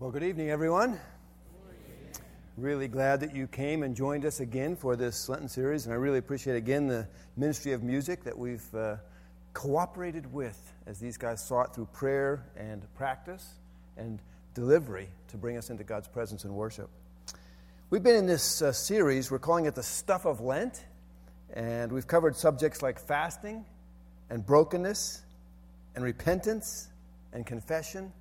Well, good evening, everyone. Really glad that you came and joined us again for this Lenten series, and I really appreciate again the Ministry of Music that we've uh, cooperated with as these guys sought through prayer and practice and delivery to bring us into God's presence and worship. We've been in this uh, series, we're calling it the Stuff of Lent, and we've covered subjects like fasting and brokenness and repentance and confession.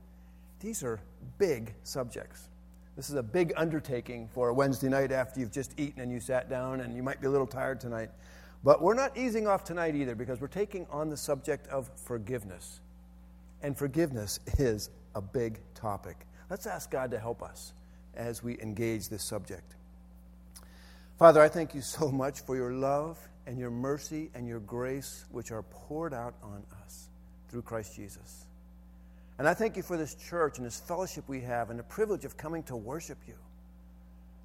These are big subjects. This is a big undertaking for a Wednesday night after you've just eaten and you sat down and you might be a little tired tonight. But we're not easing off tonight either because we're taking on the subject of forgiveness. And forgiveness is a big topic. Let's ask God to help us as we engage this subject. Father, I thank you so much for your love and your mercy and your grace, which are poured out on us through Christ Jesus. And I thank you for this church and this fellowship we have and the privilege of coming to worship you.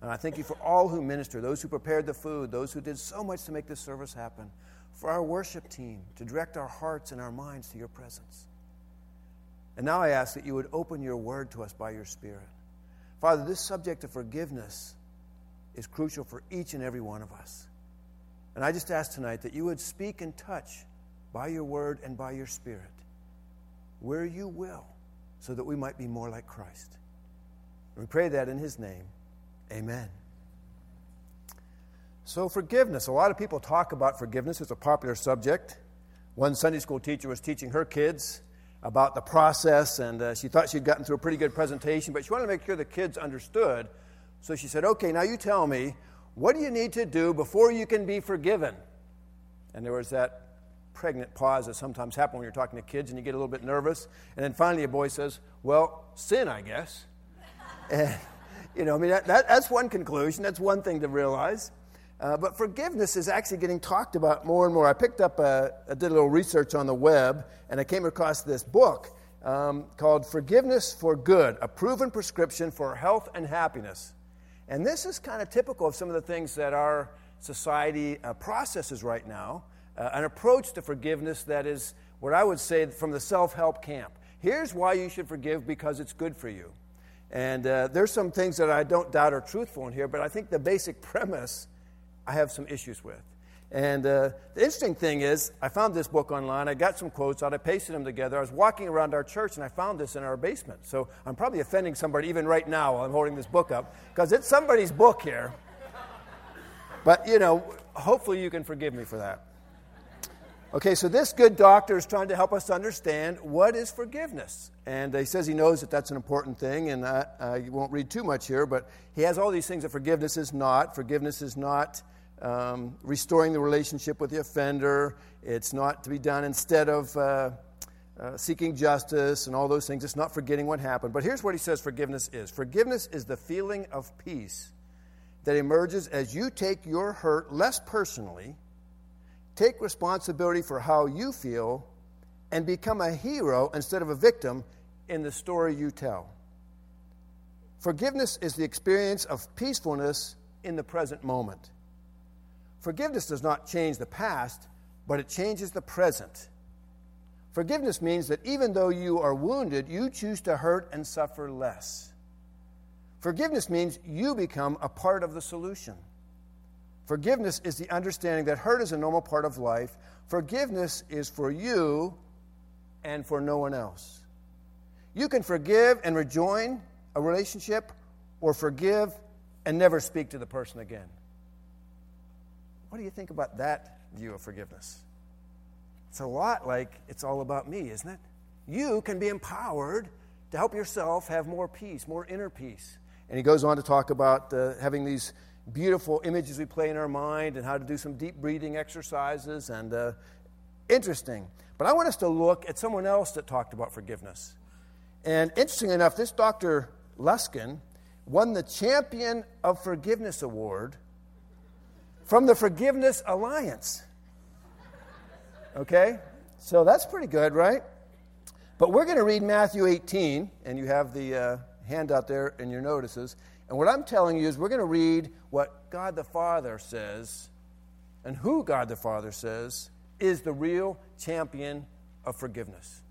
And I thank you for all who minister, those who prepared the food, those who did so much to make this service happen, for our worship team to direct our hearts and our minds to your presence. And now I ask that you would open your word to us by your Spirit. Father, this subject of forgiveness is crucial for each and every one of us. And I just ask tonight that you would speak and touch by your word and by your Spirit where you will, so that we might be more like Christ. we pray that in his name. Amen. So, forgiveness. A lot of people talk about forgiveness. It's a popular subject. One Sunday school teacher was teaching her kids about the process, and uh, she thought she'd gotten through a pretty good presentation, but she wanted to make sure the kids understood. So she said, Okay, now you tell me, what do you need to do before you can be forgiven? And there was that pregnant pause that sometimes happen when you're talking to kids and you get a little bit nervous. And then finally a boy says, Well, sin, I guess. and, you know, I mean, that, that, that's one conclusion. That's one thing to realize. Uh, but forgiveness is actually getting talked about more and more. I picked up, a, I did a little research on the web, and I came across this book um, called Forgiveness for Good A Proven Prescription for Health and Happiness. And this is kind of typical of some of the things that our society uh, processes right now uh, an approach to forgiveness that is what I would say from the self help camp. Here's why you should forgive because it's good for you. And uh, there's some things that I don't doubt are truthful in here, but I think the basic premise I have some issues with. And uh, the interesting thing is, I found this book online. I got some quotes out. I pasted them together. I was walking around our church and I found this in our basement. So I'm probably offending somebody even right now while I'm holding this book up because it's somebody's book here. But, you know, hopefully you can forgive me for that. Okay, so this good doctor is trying to help us understand what is forgiveness. And he says he knows that that's an important thing, and I, I won't read too much here, but he has all these things that forgiveness is not. Forgiveness is not um, restoring the relationship with the offender, it's not to be done instead of uh, uh, seeking justice and all those things. It's not forgetting what happened. But here's what he says forgiveness is forgiveness is the feeling of peace that emerges as you take your hurt less personally take responsibility for how you feel, and become a hero instead of a victim in the story you tell. Forgiveness is the experience of peacefulness in the present moment. Forgiveness does not change the past, but it changes the present. Forgiveness means that even though you are wounded, you choose to hurt and suffer less. Forgiveness means you become a part of the solution. Forgiveness is the understanding that hurt is a normal part of life. Forgiveness is for you and for no one else. You can forgive and rejoin a relationship or forgive and never speak to the person again. What do you think about that view of forgiveness? It's a lot like it's all about me, isn't it? You can be empowered to help yourself have more peace, more inner peace. And he goes on to talk about uh, having these beautiful images we play in our mind and how to do some deep breathing exercises and uh, interesting. But I want us to look at someone else that talked about forgiveness. And interesting enough, this Dr. Luskin won the Champion of Forgiveness Award from the Forgiveness Alliance. Okay? So that's pretty good, right? But we're going to read Matthew 18, and you have the uh, handout there in your notices. And what I'm telling you is we're going to read what God the Father says and who God the Father says is the real champion of forgiveness.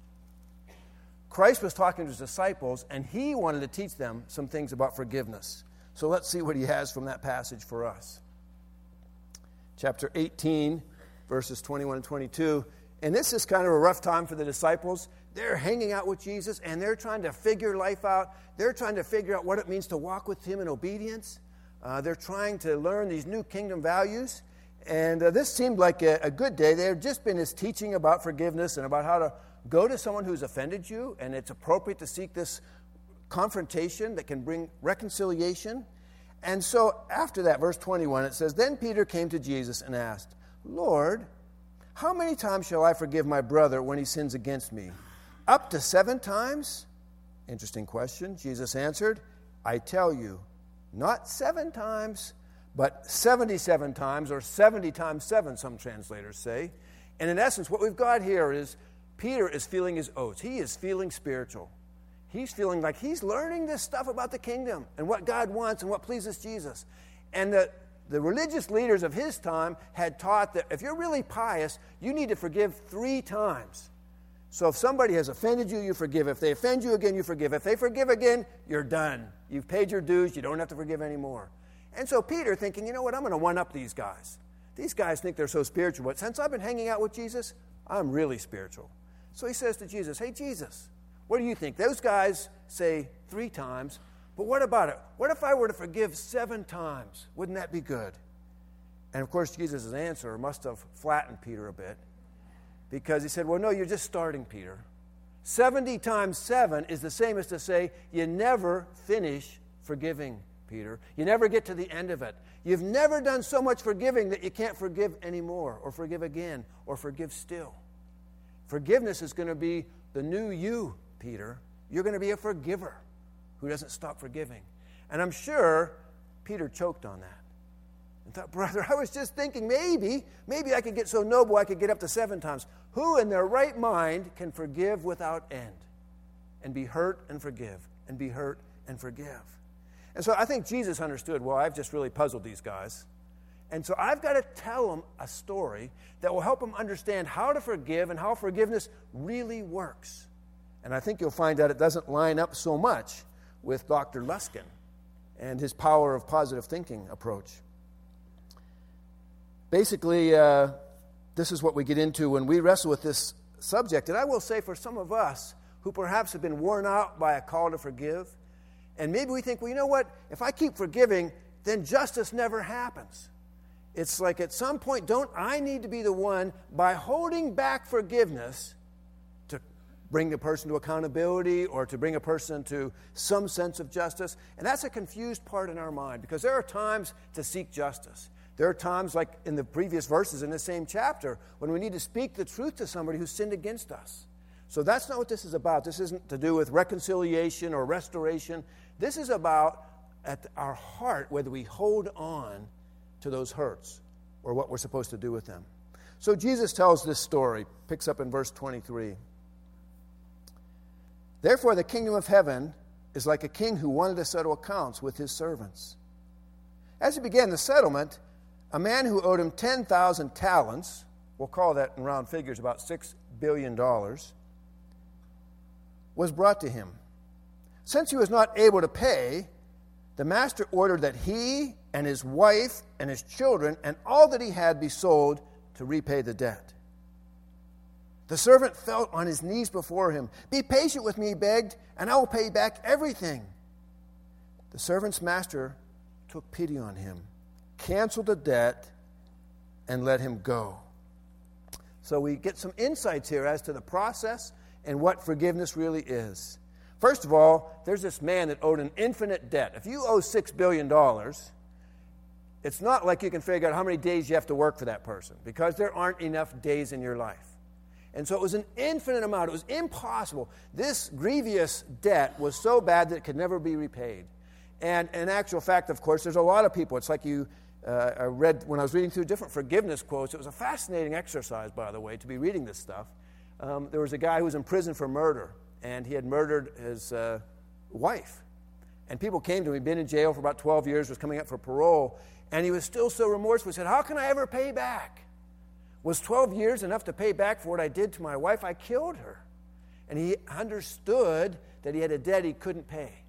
Christ was talking to his disciples, and he wanted to teach them some things about forgiveness. So let's see what he has from that passage for us. Chapter 18, verses 21 and 22. And this is kind of a rough time for the disciples. They're hanging out with Jesus and they're trying to figure life out. They're trying to figure out what it means to walk with him in obedience. Uh, they're trying to learn these new kingdom values. And uh, this seemed like a, a good day. There had just been his teaching about forgiveness and about how to go to someone who's offended you, and it's appropriate to seek this confrontation that can bring reconciliation. And so after that, verse 21, it says, Then Peter came to Jesus and asked, Lord, how many times shall I forgive my brother when he sins against me? Up to seven times? Interesting question. Jesus answered, I tell you, not seven times, but 77 times, or 70 times seven, some translators say. And in essence, what we've got here is Peter is feeling his oats. He is feeling spiritual. He's feeling like he's learning this stuff about the kingdom and what God wants and what pleases Jesus. And the, the religious leaders of his time had taught that if you're really pious, you need to forgive three times. So if somebody has offended you, you forgive. If they offend you again, you forgive. If they forgive again, you're done. You've paid your dues, you don't have to forgive anymore. And so Peter thinking, you know what, I'm going to one up these guys. These guys think they're so spiritual, but since I've been hanging out with Jesus, I'm really spiritual. So he says to Jesus, Hey, Jesus, what do you think? Those guys say three times, but what about it? What if I were to forgive seven times? Wouldn't that be good? And of course, Jesus' answer must have flattened Peter a bit because he said, Well, no, you're just starting, Peter. 70 times 7 is the same as to say you never finish forgiving, Peter. You never get to the end of it. You've never done so much forgiving that you can't forgive anymore, or forgive again, or forgive still. Forgiveness is going to be the new you, Peter. You're going to be a forgiver who doesn't stop forgiving. And I'm sure Peter choked on that. And thought, brother, I was just thinking maybe, maybe I could get so noble I could get up to seven times. Who in their right mind can forgive without end? And be hurt and forgive, and be hurt and forgive. And so I think Jesus understood, well, I've just really puzzled these guys. And so I've got to tell them a story that will help them understand how to forgive and how forgiveness really works. And I think you'll find that it doesn't line up so much with Dr. Luskin and his power of positive thinking approach. Basically, uh, this is what we get into when we wrestle with this subject. And I will say, for some of us who perhaps have been worn out by a call to forgive, and maybe we think, well, you know what? If I keep forgiving, then justice never happens. It's like at some point, don't I need to be the one by holding back forgiveness to bring the person to accountability or to bring a person to some sense of justice? And that's a confused part in our mind because there are times to seek justice. There are times, like in the previous verses in the same chapter, when we need to speak the truth to somebody who sinned against us. So that's not what this is about. This isn't to do with reconciliation or restoration. This is about at our heart whether we hold on to those hurts or what we're supposed to do with them. So Jesus tells this story, picks up in verse 23. Therefore, the kingdom of heaven is like a king who wanted to settle accounts with his servants. As he began the settlement, a man who owed him 10,000 talents, we'll call that in round figures about $6 billion, was brought to him. Since he was not able to pay, the master ordered that he and his wife and his children and all that he had be sold to repay the debt. The servant fell on his knees before him. Be patient with me, he begged, and I will pay back everything. The servant's master took pity on him, canceled the debt, and let him go. So we get some insights here as to the process and what forgiveness really is. First of all, there's this man that owed an infinite debt. If you owe $6 billion, it's not like you can figure out how many days you have to work for that person because there aren't enough days in your life. And so it was an infinite amount. It was impossible. This grievous debt was so bad that it could never be repaid. And in actual fact, of course, there's a lot of people. It's like you, uh, I read when I was reading through different forgiveness quotes. It was a fascinating exercise, by the way, to be reading this stuff. Um, there was a guy who was in prison for murder, and he had murdered his uh, wife. And people came to him. He'd been in jail for about 12 years, was coming up for parole, and he was still so remorseful. He said, How can I ever pay back? Was 12 years enough to pay back for what I did to my wife? I killed her. And he understood that he had a debt he couldn't pay,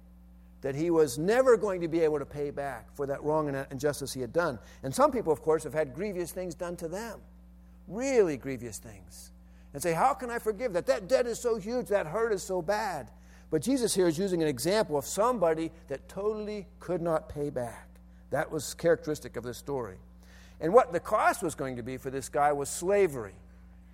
that he was never going to be able to pay back for that wrong and injustice he had done. And some people, of course, have had grievous things done to them, really grievous things. And say, How can I forgive that? That debt is so huge, that hurt is so bad. But Jesus here is using an example of somebody that totally could not pay back. That was characteristic of this story. And what the cost was going to be for this guy was slavery.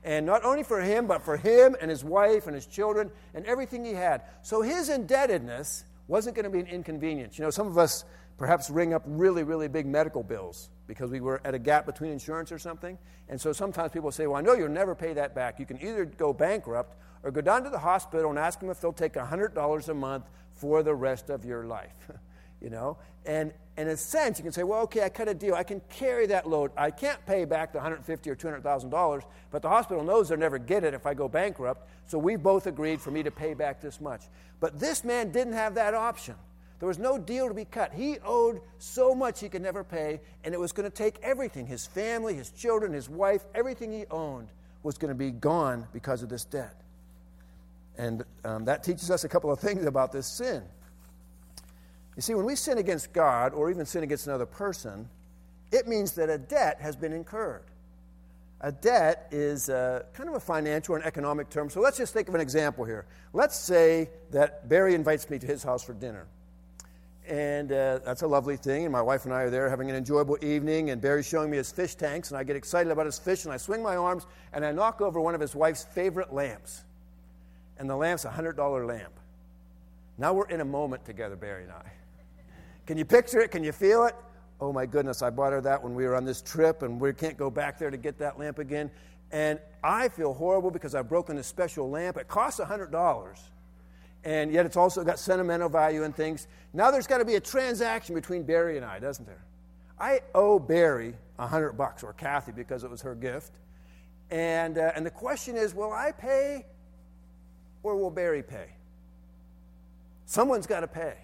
And not only for him, but for him and his wife and his children and everything he had. So his indebtedness wasn't going to be an inconvenience. You know, some of us perhaps ring up really, really big medical bills because we were at a gap between insurance or something. And so sometimes people say, Well, I know you'll never pay that back. You can either go bankrupt or go down to the hospital and ask them if they'll take $100 a month for the rest of your life. you know? And, in a sense, you can say, well, okay, I cut a deal. I can carry that load. I can't pay back the 150 or $200,000, but the hospital knows they'll never get it if I go bankrupt, so we both agreed for me to pay back this much. But this man didn't have that option. There was no deal to be cut. He owed so much he could never pay, and it was going to take everything his family, his children, his wife, everything he owned was going to be gone because of this debt. And um, that teaches us a couple of things about this sin. You see, when we sin against God or even sin against another person, it means that a debt has been incurred. A debt is uh, kind of a financial and economic term. So let's just think of an example here. Let's say that Barry invites me to his house for dinner. And uh, that's a lovely thing. And my wife and I are there having an enjoyable evening. And Barry's showing me his fish tanks. And I get excited about his fish. And I swing my arms and I knock over one of his wife's favorite lamps. And the lamp's a $100 lamp. Now we're in a moment together, Barry and I. Can you picture it? Can you feel it? Oh my goodness, I bought her that when we were on this trip, and we can't go back there to get that lamp again. And I feel horrible because I've broken this special lamp. It costs $100, and yet it's also got sentimental value and things. Now there's got to be a transaction between Barry and I, doesn't there? I owe Barry 100 bucks, or Kathy, because it was her gift. And, uh, and the question is will I pay or will Barry pay? Someone's got to pay.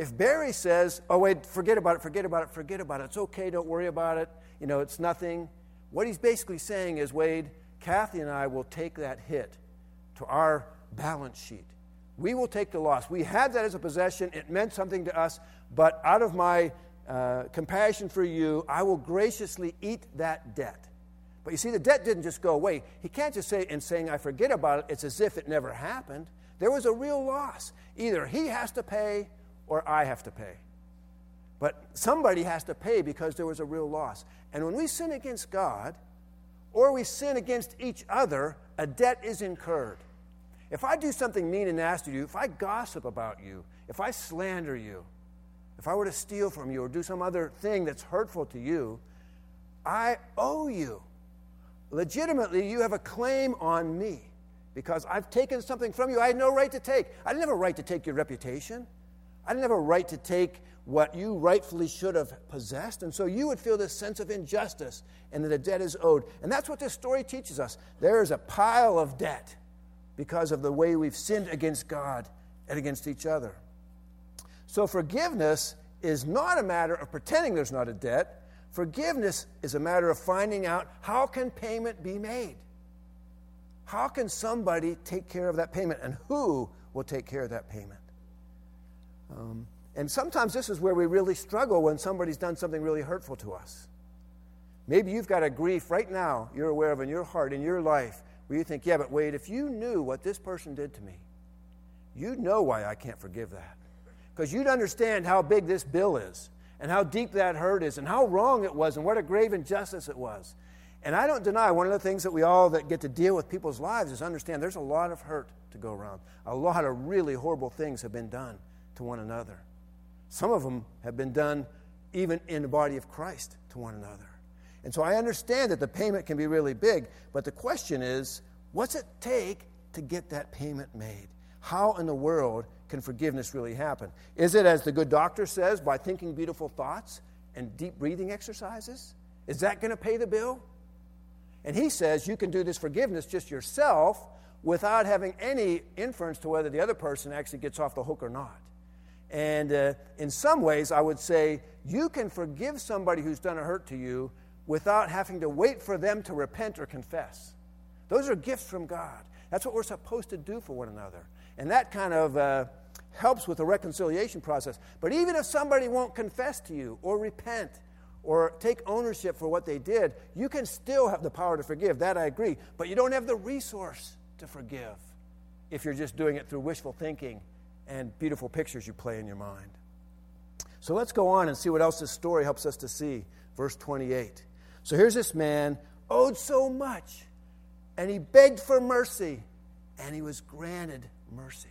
If Barry says, oh, wait, forget about it, forget about it, forget about it, it's okay, don't worry about it, you know, it's nothing, what he's basically saying is, Wade, Kathy and I will take that hit to our balance sheet. We will take the loss. We had that as a possession, it meant something to us, but out of my uh, compassion for you, I will graciously eat that debt. But you see, the debt didn't just go away. He can't just say, in saying, I forget about it, it's as if it never happened. There was a real loss. Either he has to pay or I have to pay. But somebody has to pay because there was a real loss. And when we sin against God or we sin against each other, a debt is incurred. If I do something mean and nasty to you, if I gossip about you, if I slander you, if I were to steal from you or do some other thing that's hurtful to you, I owe you. Legitimately, you have a claim on me because I've taken something from you I had no right to take. I didn't have a right to take your reputation. I didn't have a right to take what you rightfully should have possessed. And so you would feel this sense of injustice and that a debt is owed. And that's what this story teaches us. There is a pile of debt because of the way we've sinned against God and against each other. So forgiveness is not a matter of pretending there's not a debt. Forgiveness is a matter of finding out how can payment be made? How can somebody take care of that payment and who will take care of that payment? Um, and sometimes this is where we really struggle when somebody's done something really hurtful to us. Maybe you've got a grief right now you're aware of in your heart, in your life, where you think, yeah, but wait, if you knew what this person did to me, you'd know why I can't forgive that. Because you'd understand how big this bill is, and how deep that hurt is, and how wrong it was, and what a grave injustice it was. And I don't deny one of the things that we all that get to deal with people's lives is understand there's a lot of hurt to go around. A lot of really horrible things have been done to one another. Some of them have been done even in the body of Christ to one another. And so I understand that the payment can be really big, but the question is what's it take to get that payment made? How in the world can forgiveness really happen? Is it, as the good doctor says, by thinking beautiful thoughts and deep breathing exercises? Is that going to pay the bill? And he says you can do this forgiveness just yourself without having any inference to whether the other person actually gets off the hook or not. And uh, in some ways, I would say you can forgive somebody who's done a hurt to you without having to wait for them to repent or confess. Those are gifts from God. That's what we're supposed to do for one another. And that kind of uh, helps with the reconciliation process. But even if somebody won't confess to you or repent or take ownership for what they did, you can still have the power to forgive. That I agree. But you don't have the resource to forgive if you're just doing it through wishful thinking and beautiful pictures you play in your mind. So let's go on and see what else this story helps us to see. Verse 28. So here's this man, owed so much, and he begged for mercy, and he was granted mercy.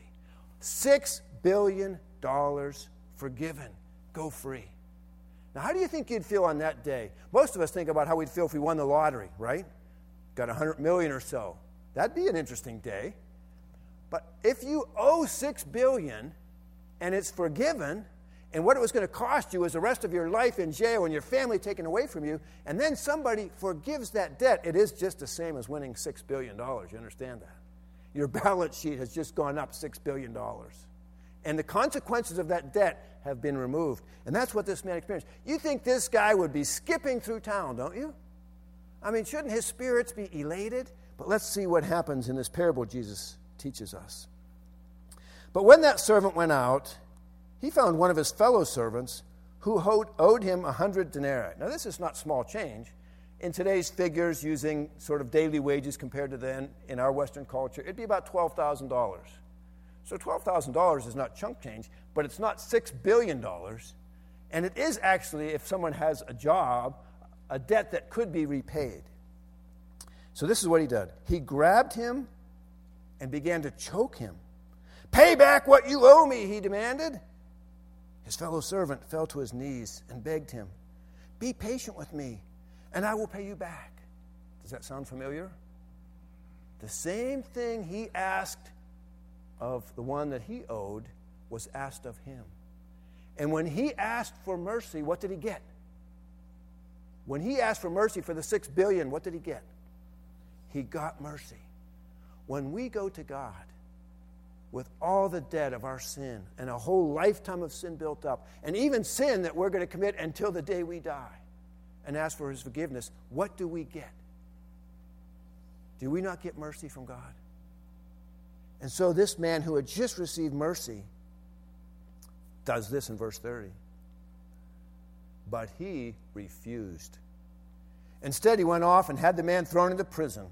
Six billion dollars forgiven. Go free. Now, how do you think you'd feel on that day? Most of us think about how we'd feel if we won the lottery, right? Got a hundred million or so. That'd be an interesting day. But if you owe six billion and it's forgiven, and what it was going to cost you is the rest of your life in jail and your family taken away from you, and then somebody forgives that debt, it is just the same as winning $6 billion. You understand that? Your balance sheet has just gone up $6 billion. And the consequences of that debt have been removed. And that's what this man experienced. You think this guy would be skipping through town, don't you? I mean, shouldn't his spirits be elated? But let's see what happens in this parable Jesus teaches us. But when that servant went out, he found one of his fellow servants who owed him a hundred denarii. Now, this is not small change. In today's figures, using sort of daily wages compared to then in our Western culture, it'd be about $12,000. So $12,000 is not chunk change, but it's not $6 billion. And it is actually, if someone has a job, a debt that could be repaid. So this is what he did. He grabbed him and began to choke him. Pay back what you owe me, he demanded. His fellow servant fell to his knees and begged him, Be patient with me, and I will pay you back. Does that sound familiar? The same thing he asked of the one that he owed was asked of him. And when he asked for mercy, what did he get? When he asked for mercy for the six billion, what did he get? He got mercy. When we go to God with all the debt of our sin and a whole lifetime of sin built up, and even sin that we're going to commit until the day we die, and ask for His forgiveness, what do we get? Do we not get mercy from God? And so this man who had just received mercy does this in verse 30. But he refused. Instead, he went off and had the man thrown into prison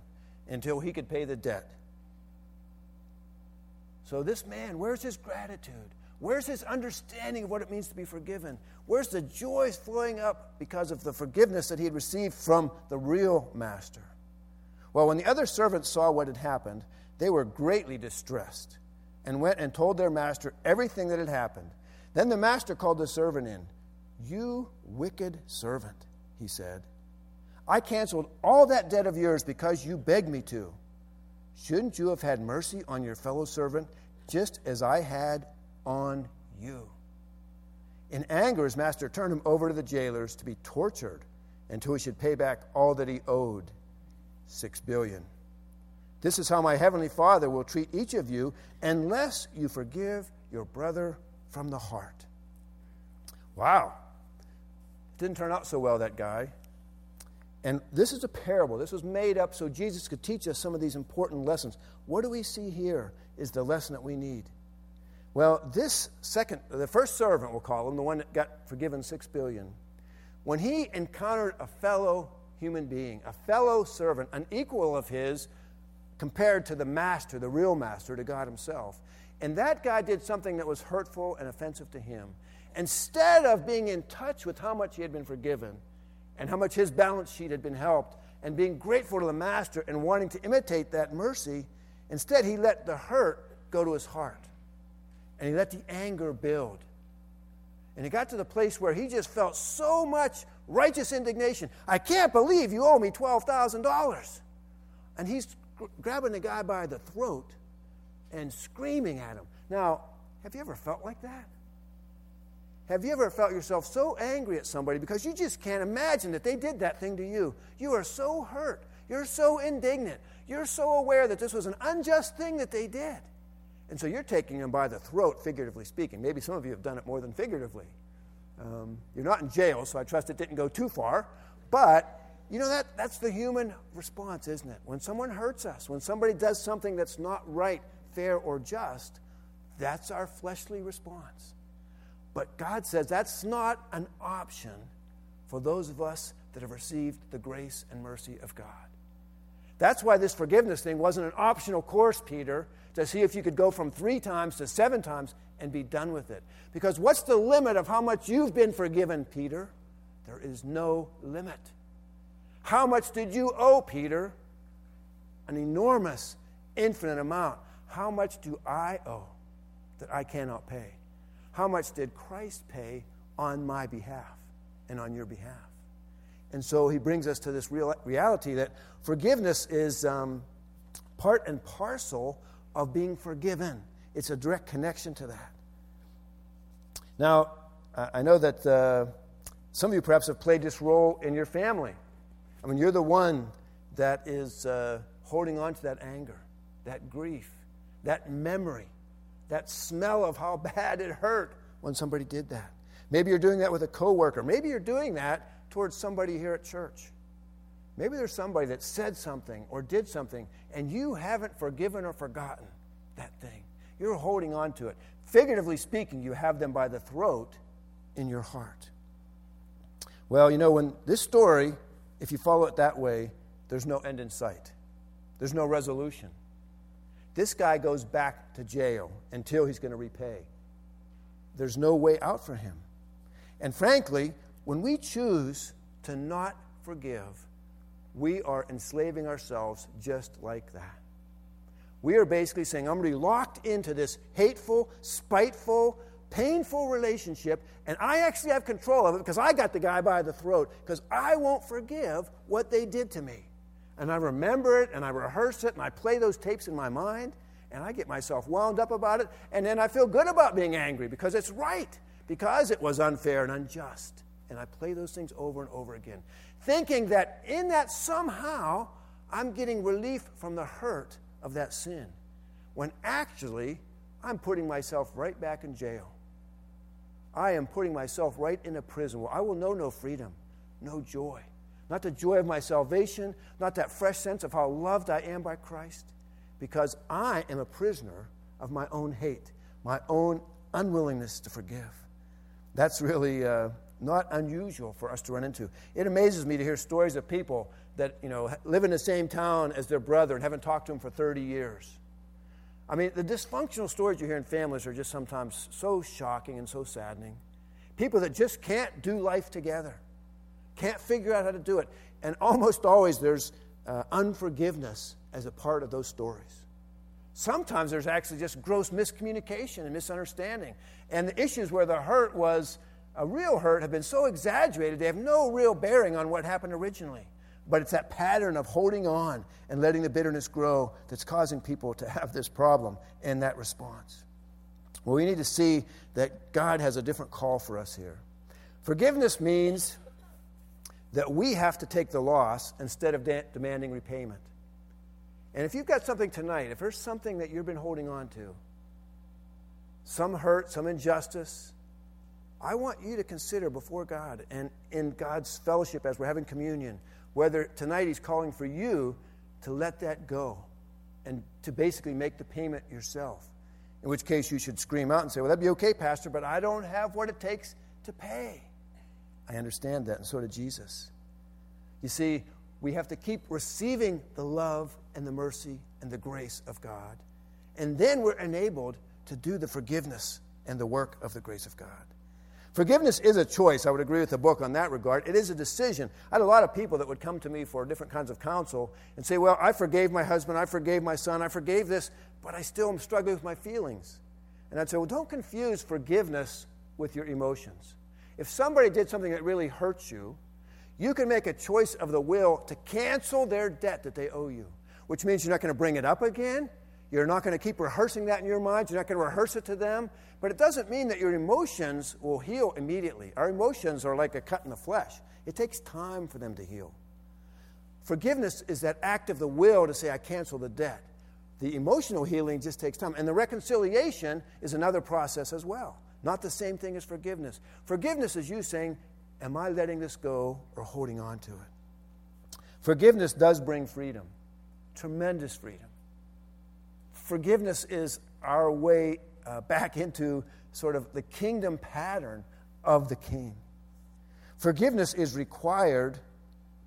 until he could pay the debt. So, this man, where's his gratitude? Where's his understanding of what it means to be forgiven? Where's the joy flowing up because of the forgiveness that he had received from the real master? Well, when the other servants saw what had happened, they were greatly distressed and went and told their master everything that had happened. Then the master called the servant in. You wicked servant, he said. I canceled all that debt of yours because you begged me to. Shouldn't you have had mercy on your fellow servant just as I had on you? In anger, his master turned him over to the jailers to be tortured until he should pay back all that he owed six billion. This is how my heavenly Father will treat each of you unless you forgive your brother from the heart. Wow. Didn't turn out so well, that guy. And this is a parable. This was made up so Jesus could teach us some of these important lessons. What do we see here is the lesson that we need. Well, this second, the first servant, we'll call him, the one that got forgiven six billion, when he encountered a fellow human being, a fellow servant, an equal of his, compared to the master, the real master, to God himself, and that guy did something that was hurtful and offensive to him, instead of being in touch with how much he had been forgiven, and how much his balance sheet had been helped, and being grateful to the master and wanting to imitate that mercy, instead he let the hurt go to his heart. And he let the anger build. And he got to the place where he just felt so much righteous indignation. I can't believe you owe me $12,000. And he's grabbing the guy by the throat and screaming at him. Now, have you ever felt like that? Have you ever felt yourself so angry at somebody because you just can't imagine that they did that thing to you? You are so hurt. You're so indignant. You're so aware that this was an unjust thing that they did. And so you're taking them by the throat, figuratively speaking. Maybe some of you have done it more than figuratively. Um, you're not in jail, so I trust it didn't go too far. But you know, that, that's the human response, isn't it? When someone hurts us, when somebody does something that's not right, fair, or just, that's our fleshly response. But God says that's not an option for those of us that have received the grace and mercy of God. That's why this forgiveness thing wasn't an optional course, Peter, to see if you could go from three times to seven times and be done with it. Because what's the limit of how much you've been forgiven, Peter? There is no limit. How much did you owe, Peter? An enormous, infinite amount. How much do I owe that I cannot pay? How much did Christ pay on my behalf and on your behalf? And so he brings us to this real reality that forgiveness is um, part and parcel of being forgiven. It's a direct connection to that. Now, I know that uh, some of you perhaps have played this role in your family. I mean, you're the one that is uh, holding on to that anger, that grief, that memory, that smell of how bad it hurt when somebody did that. Maybe you're doing that with a coworker. Maybe you're doing that towards somebody here at church. Maybe there's somebody that said something or did something, and you haven't forgiven or forgotten that thing. You're holding on to it. Figuratively speaking, you have them by the throat in your heart. Well, you know, when this story if you follow it that way, there's no end in sight, there's no resolution. This guy goes back to jail until he's going to repay. There's no way out for him. And frankly, when we choose to not forgive, we are enslaving ourselves just like that. We are basically saying, I'm going to be locked into this hateful, spiteful, painful relationship, and I actually have control of it because I got the guy by the throat because I won't forgive what they did to me. And I remember it and I rehearse it and I play those tapes in my mind and I get myself wound up about it and then I feel good about being angry because it's right, because it was unfair and unjust. And I play those things over and over again, thinking that in that somehow I'm getting relief from the hurt of that sin, when actually I'm putting myself right back in jail. I am putting myself right in a prison where I will know no freedom, no joy. Not the joy of my salvation, not that fresh sense of how loved I am by Christ, because I am a prisoner of my own hate, my own unwillingness to forgive. That's really uh, not unusual for us to run into. It amazes me to hear stories of people that you know live in the same town as their brother and haven't talked to him for 30 years. I mean, the dysfunctional stories you hear in families are just sometimes so shocking and so saddening. People that just can't do life together, can't figure out how to do it. And almost always there's uh, unforgiveness as a part of those stories. Sometimes there's actually just gross miscommunication and misunderstanding. And the issues where the hurt was a real hurt have been so exaggerated, they have no real bearing on what happened originally. But it's that pattern of holding on and letting the bitterness grow that's causing people to have this problem and that response. Well, we need to see that God has a different call for us here. Forgiveness means that we have to take the loss instead of de- demanding repayment. And if you've got something tonight, if there's something that you've been holding on to, some hurt, some injustice, I want you to consider before God and in God's fellowship as we're having communion whether tonight He's calling for you to let that go and to basically make the payment yourself. In which case, you should scream out and say, Well, that'd be okay, Pastor, but I don't have what it takes to pay. I understand that, and so did Jesus. You see, we have to keep receiving the love and the mercy and the grace of God. And then we're enabled to do the forgiveness and the work of the grace of God. Forgiveness is a choice. I would agree with the book on that regard. It is a decision. I had a lot of people that would come to me for different kinds of counsel and say, Well, I forgave my husband, I forgave my son, I forgave this, but I still am struggling with my feelings. And I'd say, Well, don't confuse forgiveness with your emotions. If somebody did something that really hurts you, you can make a choice of the will to cancel their debt that they owe you, which means you're not going to bring it up again. You're not going to keep rehearsing that in your mind. You're not going to rehearse it to them. But it doesn't mean that your emotions will heal immediately. Our emotions are like a cut in the flesh, it takes time for them to heal. Forgiveness is that act of the will to say, I cancel the debt. The emotional healing just takes time. And the reconciliation is another process as well. Not the same thing as forgiveness. Forgiveness is you saying, Am I letting this go or holding on to it? Forgiveness does bring freedom, tremendous freedom. Forgiveness is our way uh, back into sort of the kingdom pattern of the king. Forgiveness is required,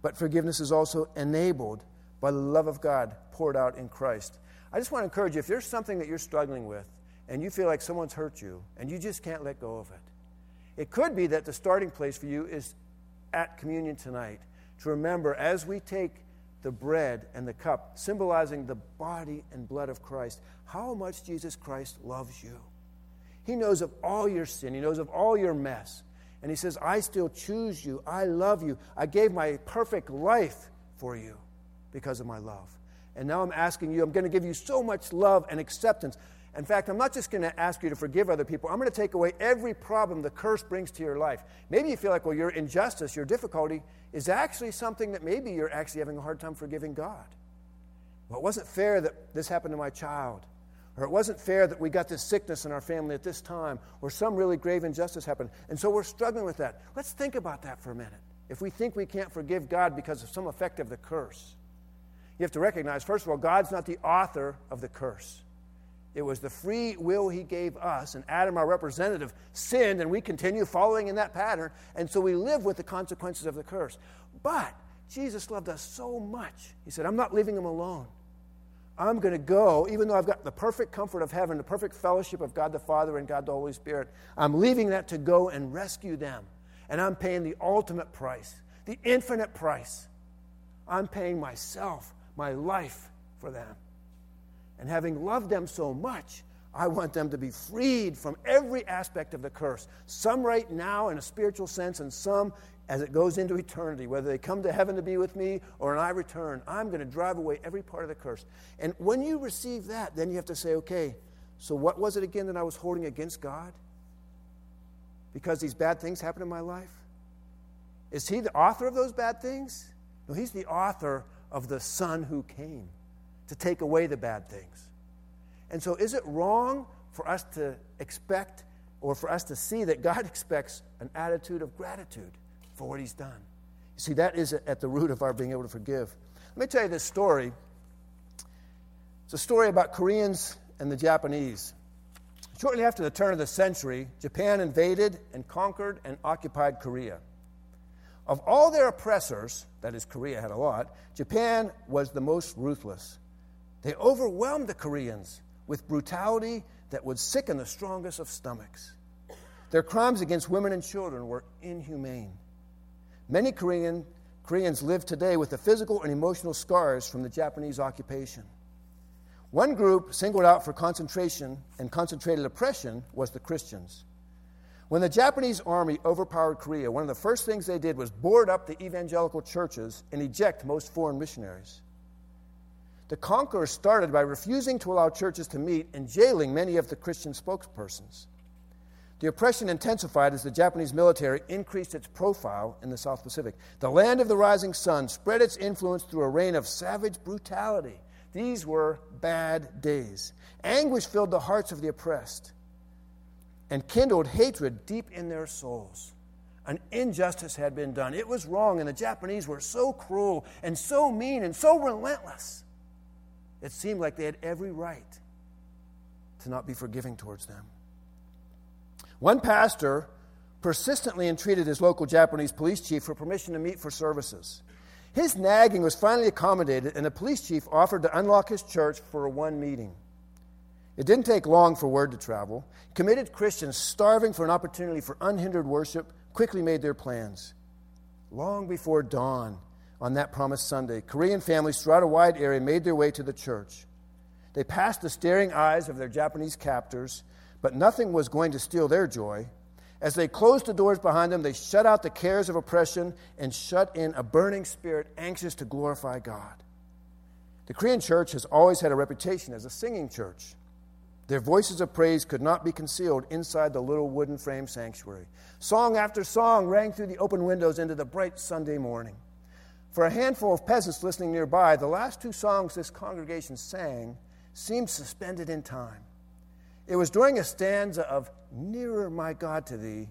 but forgiveness is also enabled by the love of God poured out in Christ. I just want to encourage you if there's something that you're struggling with and you feel like someone's hurt you and you just can't let go of it, it could be that the starting place for you is at communion tonight to remember as we take the bread and the cup, symbolizing the body and blood of Christ, how much Jesus Christ loves you. He knows of all your sin, He knows of all your mess. And He says, I still choose you. I love you. I gave my perfect life for you because of my love. And now I'm asking you, I'm going to give you so much love and acceptance. In fact, I'm not just going to ask you to forgive other people. I'm going to take away every problem the curse brings to your life. Maybe you feel like, well, your injustice, your difficulty is actually something that maybe you're actually having a hard time forgiving God. Well, it wasn't fair that this happened to my child. Or it wasn't fair that we got this sickness in our family at this time, or some really grave injustice happened. And so we're struggling with that. Let's think about that for a minute. If we think we can't forgive God because of some effect of the curse, you have to recognize, first of all, God's not the author of the curse. It was the free will he gave us, and Adam, our representative, sinned, and we continue following in that pattern, and so we live with the consequences of the curse. But Jesus loved us so much. He said, I'm not leaving him alone. I'm going to go, even though I've got the perfect comfort of heaven, the perfect fellowship of God the Father and God the Holy Spirit, I'm leaving that to go and rescue them. And I'm paying the ultimate price, the infinite price. I'm paying myself, my life for them. And having loved them so much, I want them to be freed from every aspect of the curse. Some right now in a spiritual sense, and some as it goes into eternity, whether they come to heaven to be with me or when I return, I'm going to drive away every part of the curse. And when you receive that, then you have to say, okay, so what was it again that I was holding against God? Because these bad things happened in my life? Is He the author of those bad things? No, He's the author of the Son who came to take away the bad things. And so, is it wrong for us to expect or for us to see that God expects an attitude of gratitude? for what he's done. You see, that is at the root of our being able to forgive. Let me tell you this story. It's a story about Koreans and the Japanese. Shortly after the turn of the century, Japan invaded and conquered and occupied Korea. Of all their oppressors, that is, Korea had a lot, Japan was the most ruthless. They overwhelmed the Koreans with brutality that would sicken the strongest of stomachs. Their crimes against women and children were inhumane. Many Korean, Koreans live today with the physical and emotional scars from the Japanese occupation. One group singled out for concentration and concentrated oppression was the Christians. When the Japanese army overpowered Korea, one of the first things they did was board up the evangelical churches and eject most foreign missionaries. The conquerors started by refusing to allow churches to meet and jailing many of the Christian spokespersons. The oppression intensified as the Japanese military increased its profile in the South Pacific. The land of the rising sun spread its influence through a reign of savage brutality. These were bad days. Anguish filled the hearts of the oppressed and kindled hatred deep in their souls. An injustice had been done. It was wrong, and the Japanese were so cruel and so mean and so relentless. It seemed like they had every right to not be forgiving towards them. One pastor persistently entreated his local Japanese police chief for permission to meet for services. His nagging was finally accommodated, and the police chief offered to unlock his church for one meeting. It didn't take long for word to travel. Committed Christians, starving for an opportunity for unhindered worship, quickly made their plans. Long before dawn on that promised Sunday, Korean families throughout a wide area made their way to the church. They passed the staring eyes of their Japanese captors but nothing was going to steal their joy. As they closed the doors behind them, they shut out the cares of oppression and shut in a burning spirit anxious to glorify God. The Korean church has always had a reputation as a singing church. Their voices of praise could not be concealed inside the little wooden frame sanctuary. Song after song rang through the open windows into the bright Sunday morning. For a handful of peasants listening nearby, the last two songs this congregation sang seemed suspended in time. It was during a stanza of Nearer, my God, to thee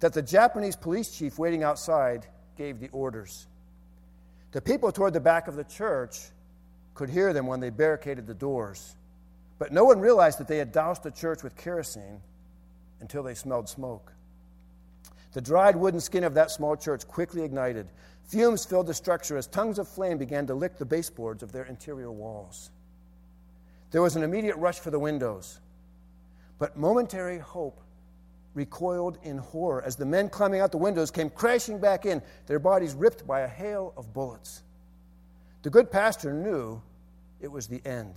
that the Japanese police chief waiting outside gave the orders. The people toward the back of the church could hear them when they barricaded the doors, but no one realized that they had doused the church with kerosene until they smelled smoke. The dried wooden skin of that small church quickly ignited. Fumes filled the structure as tongues of flame began to lick the baseboards of their interior walls. There was an immediate rush for the windows, but momentary hope recoiled in horror as the men climbing out the windows came crashing back in, their bodies ripped by a hail of bullets. The good pastor knew it was the end.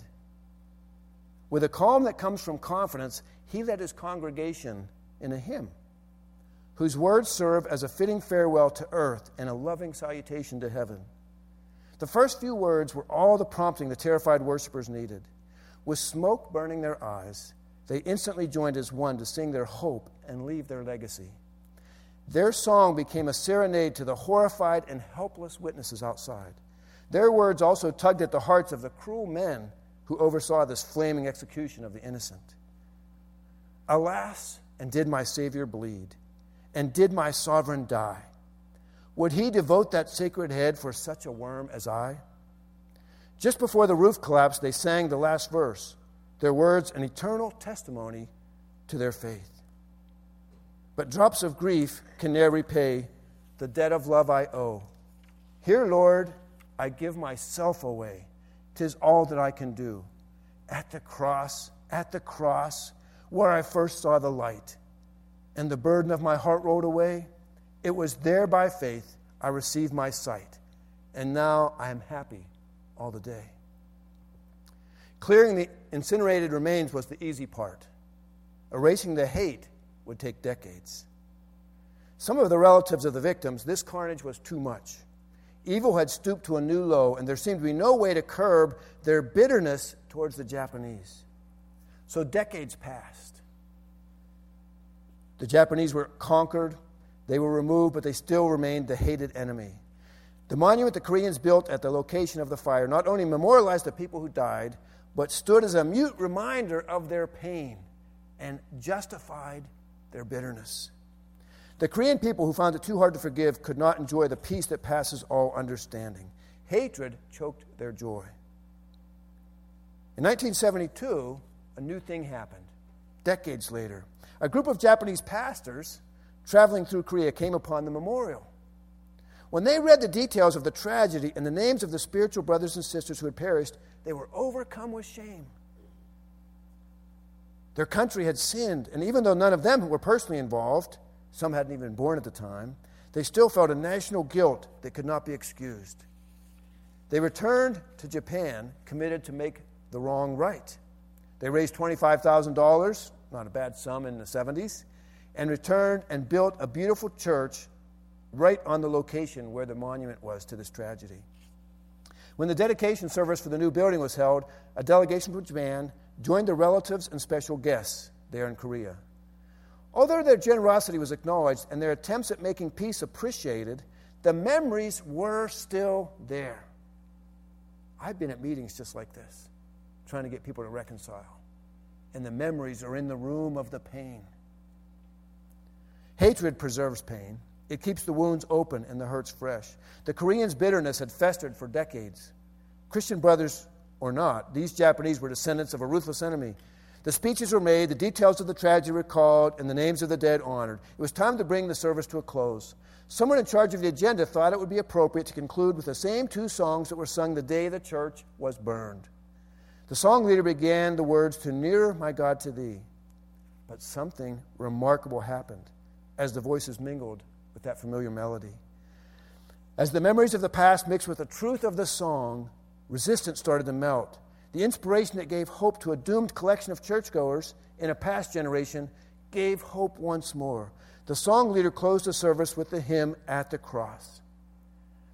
With a calm that comes from confidence, he led his congregation in a hymn whose words serve as a fitting farewell to earth and a loving salutation to heaven. The first few words were all the prompting the terrified worshippers needed. With smoke burning their eyes, they instantly joined as one to sing their hope and leave their legacy. Their song became a serenade to the horrified and helpless witnesses outside. Their words also tugged at the hearts of the cruel men who oversaw this flaming execution of the innocent. Alas, and did my Savior bleed? And did my sovereign die? Would he devote that sacred head for such a worm as I? Just before the roof collapsed, they sang the last verse, their words an eternal testimony to their faith. But drops of grief can ne'er repay the debt of love I owe. Here, Lord, I give myself away. Tis all that I can do. At the cross, at the cross, where I first saw the light and the burden of my heart rolled away, it was there by faith I received my sight, and now I am happy all the day. Clearing the incinerated remains was the easy part. Erasing the hate would take decades. Some of the relatives of the victims, this carnage was too much. Evil had stooped to a new low, and there seemed to be no way to curb their bitterness towards the Japanese. So decades passed. The Japanese were conquered, they were removed, but they still remained the hated enemy. The monument the Koreans built at the location of the fire not only memorialized the people who died, but stood as a mute reminder of their pain and justified their bitterness. The Korean people who found it too hard to forgive could not enjoy the peace that passes all understanding. Hatred choked their joy. In 1972, a new thing happened. Decades later, a group of Japanese pastors traveling through Korea came upon the memorial. When they read the details of the tragedy and the names of the spiritual brothers and sisters who had perished, they were overcome with shame. Their country had sinned, and even though none of them were personally involved, some hadn't even been born at the time, they still felt a national guilt that could not be excused. They returned to Japan committed to make the wrong right. They raised $25,000 not a bad sum in the 70s, and returned and built a beautiful church right on the location where the monument was to this tragedy. When the dedication service for the new building was held, a delegation from Japan joined the relatives and special guests there in Korea. Although their generosity was acknowledged and their attempts at making peace appreciated, the memories were still there. I've been at meetings just like this, trying to get people to reconcile and the memories are in the room of the pain. Hatred preserves pain. It keeps the wounds open and the hurts fresh. The Koreans' bitterness had festered for decades. Christian brothers or not, these Japanese were descendants of a ruthless enemy. The speeches were made, the details of the tragedy recalled, and the names of the dead honored. It was time to bring the service to a close. Someone in charge of the agenda thought it would be appropriate to conclude with the same two songs that were sung the day the church was burned. The song leader began the words, To near my God to thee. But something remarkable happened as the voices mingled with that familiar melody. As the memories of the past mixed with the truth of the song, resistance started to melt. The inspiration that gave hope to a doomed collection of churchgoers in a past generation gave hope once more. The song leader closed the service with the hymn At the Cross.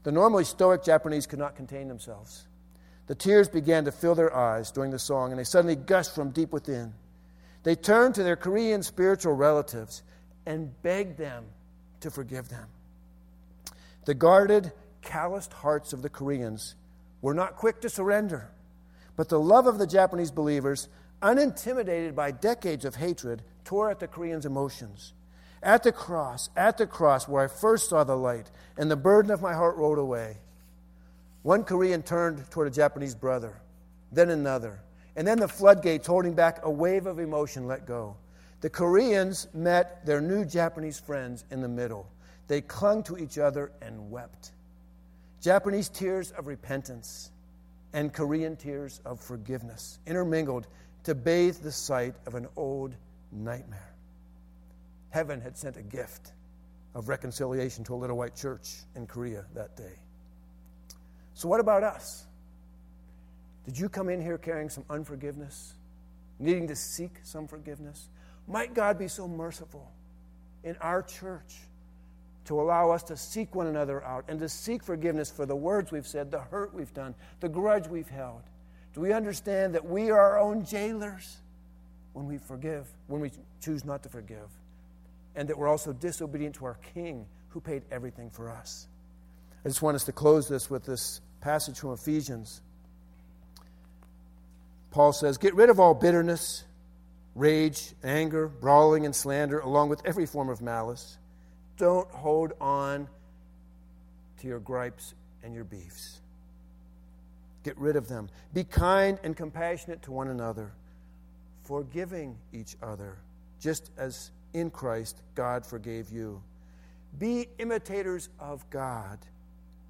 The normally stoic Japanese could not contain themselves. The tears began to fill their eyes during the song, and they suddenly gushed from deep within. They turned to their Korean spiritual relatives and begged them to forgive them. The guarded, calloused hearts of the Koreans were not quick to surrender, but the love of the Japanese believers, unintimidated by decades of hatred, tore at the Koreans' emotions. At the cross, at the cross where I first saw the light, and the burden of my heart rolled away. One Korean turned toward a Japanese brother, then another, and then the floodgates holding back a wave of emotion let go. The Koreans met their new Japanese friends in the middle. They clung to each other and wept. Japanese tears of repentance and Korean tears of forgiveness intermingled to bathe the site of an old nightmare. Heaven had sent a gift of reconciliation to a little white church in Korea that day. So, what about us? Did you come in here carrying some unforgiveness, needing to seek some forgiveness? Might God be so merciful in our church to allow us to seek one another out and to seek forgiveness for the words we've said, the hurt we've done, the grudge we've held. Do we understand that we are our own jailers when we forgive, when we choose not to forgive? And that we're also disobedient to our King who paid everything for us. I just want us to close this with this passage from Ephesians. Paul says, Get rid of all bitterness, rage, anger, brawling, and slander, along with every form of malice. Don't hold on to your gripes and your beefs. Get rid of them. Be kind and compassionate to one another, forgiving each other, just as in Christ God forgave you. Be imitators of God,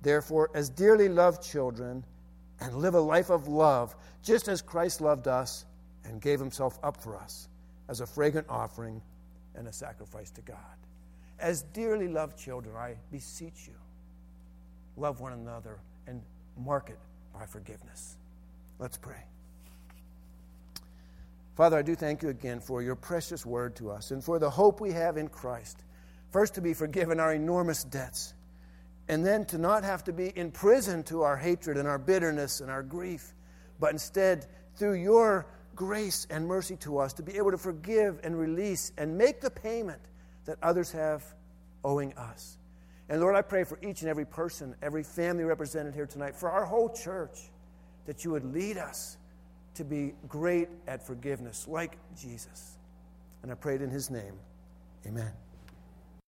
therefore, as dearly loved children, and live a life of love, just as Christ loved us and gave himself up for us as a fragrant offering and a sacrifice to God. As dearly loved children, I beseech you, love one another and mark it by forgiveness. Let's pray. Father, I do thank you again for your precious word to us and for the hope we have in Christ. First, to be forgiven our enormous debts, and then to not have to be in prison to our hatred and our bitterness and our grief, but instead, through your grace and mercy to us, to be able to forgive and release and make the payment that others have owing us. And Lord, I pray for each and every person, every family represented here tonight, for our whole church, that you would lead us to be great at forgiveness, like Jesus. And I prayed in his name. Amen.